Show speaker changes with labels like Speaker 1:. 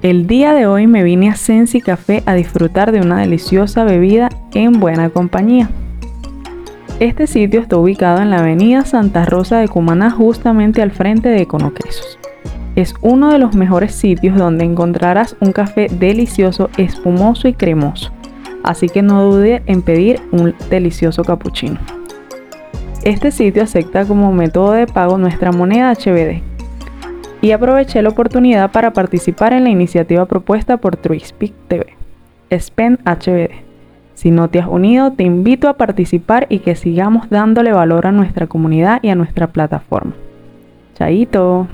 Speaker 1: El día de hoy me vine a Sensi Café a disfrutar de una deliciosa bebida en buena compañía. Este sitio está ubicado en la avenida Santa Rosa de Cumaná justamente al frente de Econoquesos. Es uno de los mejores sitios donde encontrarás un café delicioso, espumoso y cremoso, así que no dude en pedir un delicioso cappuccino. Este sitio acepta como método de pago nuestra moneda HBD, y aproveché la oportunidad para participar en la iniciativa propuesta por Truispeak TV, Spend HBD. Si no te has unido, te invito a participar y que sigamos dándole valor a nuestra comunidad y a nuestra plataforma. Chaito.